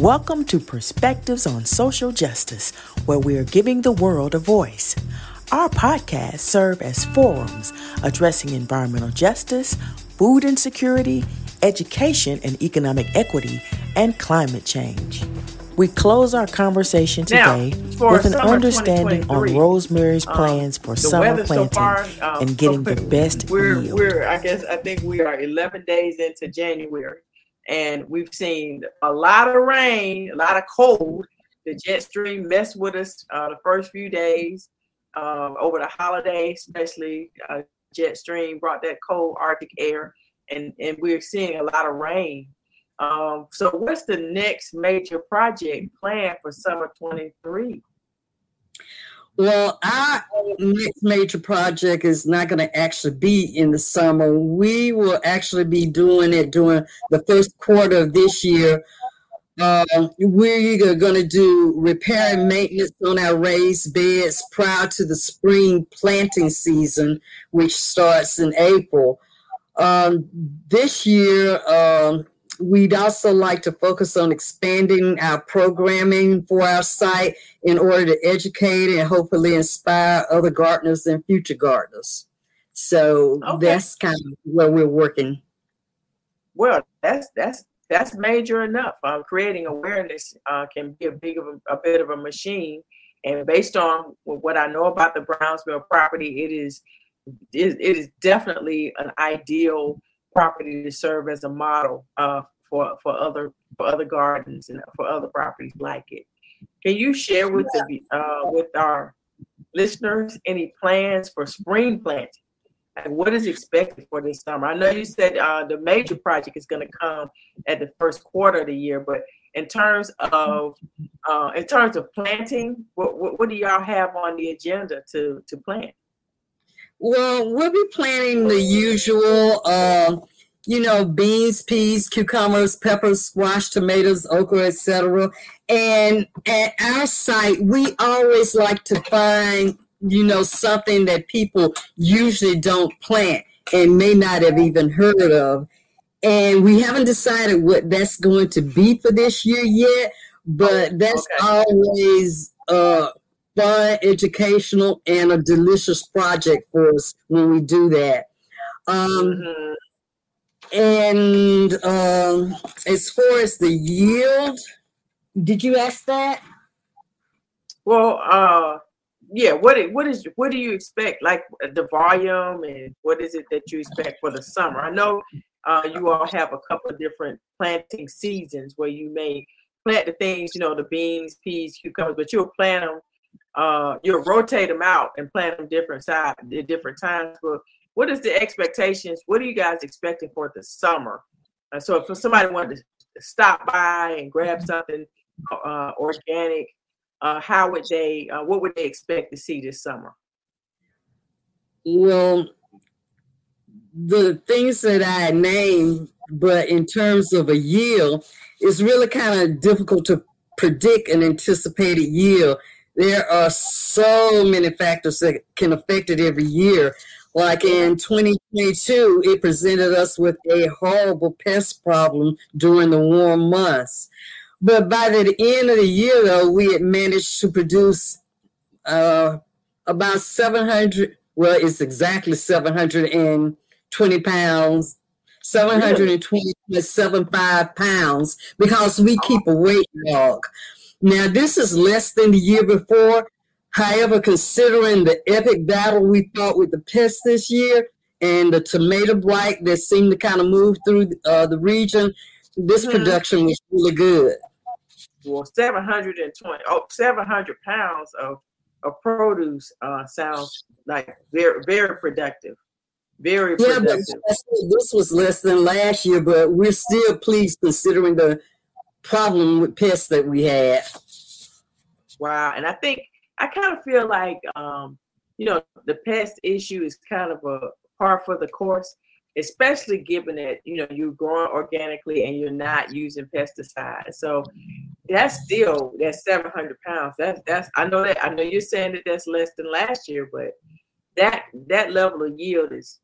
Welcome to Perspectives on Social Justice, where we are giving the world a voice. Our podcasts serve as forums addressing environmental justice, food insecurity, education and economic equity, and climate change. We close our conversation today now, with an understanding on Rosemary's um, plans um, for summer planting so far, um, and getting the best we're, yield. We're, I guess, I think we are 11 days into January and we've seen a lot of rain, a lot of cold. The jet stream messed with us uh, the first few days um, over the holiday, especially. Uh, jet stream brought that cold Arctic air, and and we're seeing a lot of rain. Um, so, what's the next major project planned for summer 23? Well, our next major project is not going to actually be in the summer. We will actually be doing it during the first quarter of this year. Uh, we're going to do repair and maintenance on our raised beds prior to the spring planting season, which starts in April. Um, this year, um, We'd also like to focus on expanding our programming for our site in order to educate and hopefully inspire other gardeners and future gardeners. So okay. that's kind of where we're working. Well, that's that's that's major enough. Uh, creating awareness uh, can be a big of a, a, bit of a machine, and based on what I know about the Browns Mill property, it is it, it is definitely an ideal property to serve as a model uh, for for other for other gardens and for other properties like it. Can you share with the uh, with our listeners any plans for spring planting? And what is expected for this summer? I know you said uh, the major project is going to come at the first quarter of the year, but in terms of uh, in terms of planting, what, what, what do y'all have on the agenda to to plant? Well, we'll be planting the usual, uh, you know, beans, peas, cucumbers, peppers, squash, tomatoes, okra, etc. And at our site, we always like to find, you know, something that people usually don't plant and may not have even heard of. And we haven't decided what that's going to be for this year yet, but that's okay. always uh, fun, educational, and a delicious project for us when we do that. Um, mm-hmm. And um, as far as the yield, did you ask that? Well, uh, yeah. What what is what do you expect? Like the volume, and what is it that you expect for the summer? I know uh, you all have a couple of different planting seasons where you may plant the things, you know, the beans, peas, cucumbers, but you'll plant them uh, you'll rotate them out and plant them different side at different times. But what is the expectations? What are you guys expecting for the summer? Uh, so if somebody wanted to stop by and grab something uh, organic, uh, how would they? Uh, what would they expect to see this summer? Well, the things that I named, but in terms of a yield, it's really kind of difficult to predict an anticipated yield there are so many factors that can affect it every year. Like in 2022, it presented us with a horrible pest problem during the warm months. But by the end of the year, though, we had managed to produce uh, about 700, well, it's exactly 720 pounds, 720.75 pounds, because we keep a weight log. Now, this is less than the year before. However, considering the epic battle we fought with the pests this year and the tomato blight that seemed to kind of move through uh, the region, this mm-hmm. production was really good. Well, 720, oh, 700 pounds of, of produce uh, sounds like very, very productive. Very yeah, productive. But this was less than last year, but we're still pleased considering the problem with pests that we had. Wow. And I think I kind of feel like um, you know, the pest issue is kind of a par for the course, especially given that, you know, you're growing organically and you're not using pesticides. So that's still that's 700 pounds. That's that's I know that I know you're saying that that's less than last year, but that that level of yield is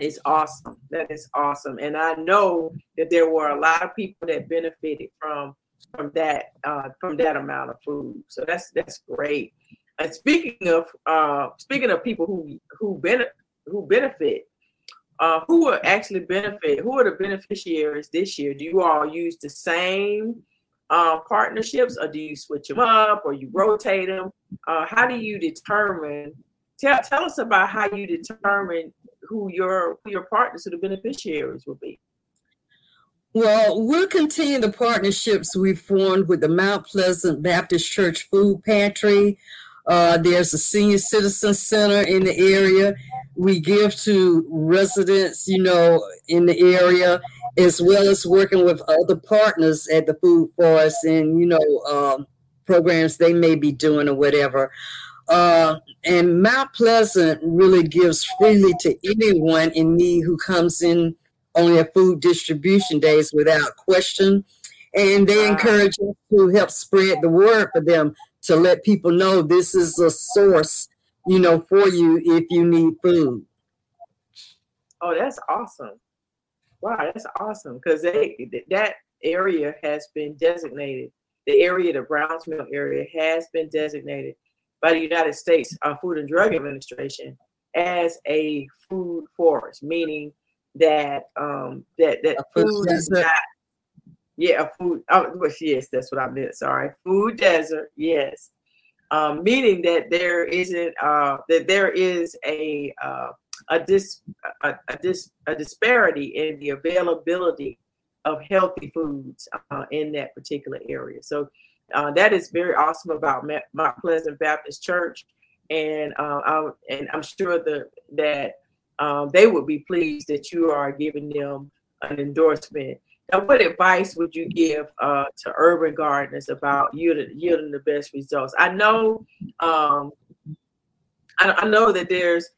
is awesome. That is awesome. And I know that there were a lot of people that benefited from from that uh, from that amount of food. So that's that's great. And speaking of uh, speaking of people who who benefit who benefit, uh, who will actually benefit? Who are the beneficiaries this year? Do you all use the same uh, partnerships, or do you switch them up, or you rotate them? Uh, how do you determine? Tell tell us about how you determine who your who your partners, who the beneficiaries will be. Well, we'll continue the partnerships we formed with the Mount Pleasant Baptist Church Food Pantry. Uh, there's a senior citizen center in the area. We give to residents, you know, in the area, as well as working with other partners at the Food Forest and, you know, um, programs they may be doing or whatever. Uh, and Mount Pleasant really gives freely to anyone in need who comes in on their food distribution days without question. And they encourage us to help spread the word for them to let people know this is a source, you know, for you if you need food. Oh, that's awesome. Wow, that's awesome. Because they that area has been designated, the area, the Browns Mill area has been designated by the United States uh, Food and Drug Administration as a food forest, meaning that um that that food is not yeah a food oh yes that's what i meant sorry food desert yes. Um meaning that there isn't uh that there is a uh a dis a, a dis a disparity in the availability of healthy foods uh, in that particular area. So uh, that is very awesome about Mount Pleasant Baptist Church, and uh, I, and I'm sure the, that um, they would be pleased that you are giving them an endorsement. Now, what advice would you give uh, to urban gardeners about yielding, yielding the best results? I know, um, I, I, know that there's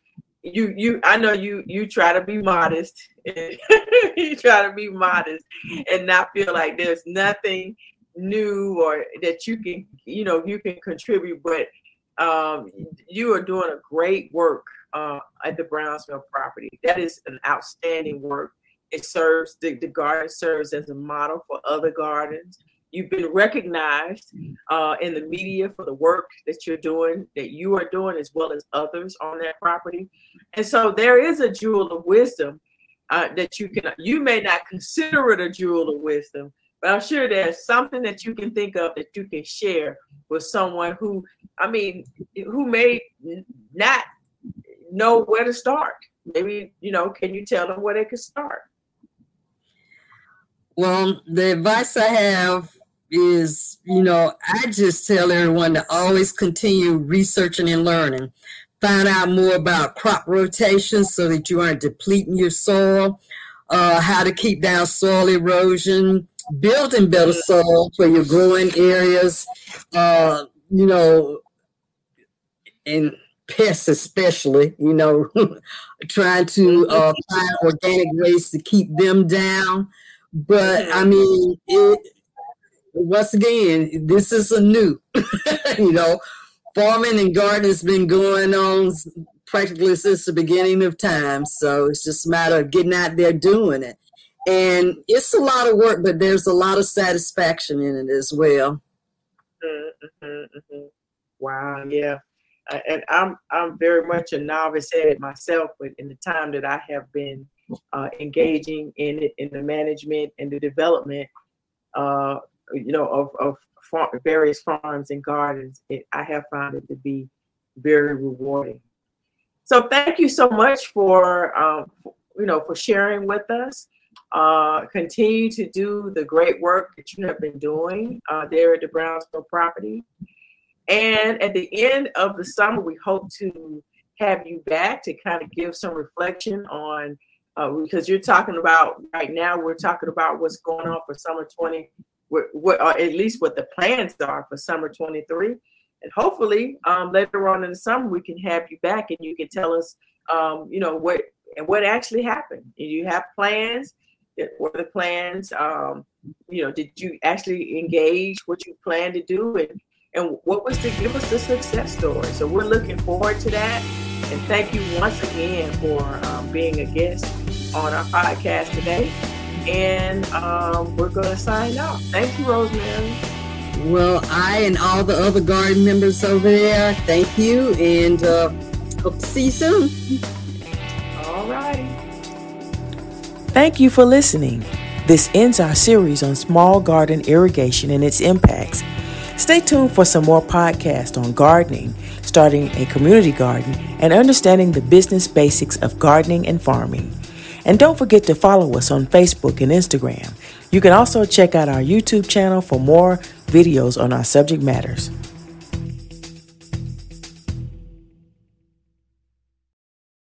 you. You, I know you. You try to be modest. you try to be modest and not feel like there's nothing new or that you can, you know, you can contribute. But um, you are doing a great work uh, at the Browns Mill property. That is an outstanding work. It serves the, the garden serves as a model for other gardens. You've been recognized uh, in the media for the work that you're doing, that you are doing, as well as others on that property. And so there is a jewel of wisdom uh, that you can. You may not consider it a jewel of wisdom, but I'm sure there's something that you can think of that you can share with someone who, I mean, who may not know where to start. Maybe, you know, can you tell them where they can start? Well, the advice I have is, you know, I just tell everyone to always continue researching and learning. Find out more about crop rotation so that you aren't depleting your soil, uh, how to keep down soil erosion, building better soil for your growing areas, uh, you know, and pests especially, you know, trying to uh, find organic ways to keep them down. But I mean, it, once again, this is a new, you know, farming and gardening has been going on practically since the beginning of time. So it's just a matter of getting out there doing it. And it's a lot of work, but there's a lot of satisfaction in it as well. Mm-hmm, mm-hmm. Wow, yeah and I'm I'm very much a novice at it myself, but in the time that I have been uh, engaging in it, in the management and the development, uh, you know, of, of far, various farms and gardens, it, I have found it to be very rewarding. So thank you so much for, um, you know for sharing with us. Uh, continue to do the great work that you have been doing uh, there at the Browns Mill property. And at the end of the summer, we hope to have you back to kind of give some reflection on uh, because you're talking about right now we're talking about what's going on for summer 20 what, what or at least what the plans are for summer 23 and hopefully um, later on in the summer we can have you back and you can tell us um, you know what and what actually happened and you have plans what are the plans um, you know did you actually engage what you plan to do and and what was the give us the success story. So we're looking forward to that. And thank you once again for um, being a guest on our podcast today. and um, we're going to sign off. Thank you, Rosemary. Well, I and all the other garden members over there, thank you, and uh, hope to see you soon. All righty. Thank you for listening. This ends our series on small garden irrigation and its impacts. Stay tuned for some more podcasts on gardening, starting a community garden, and understanding the business basics of gardening and farming. And don't forget to follow us on Facebook and Instagram. You can also check out our YouTube channel for more videos on our subject matters.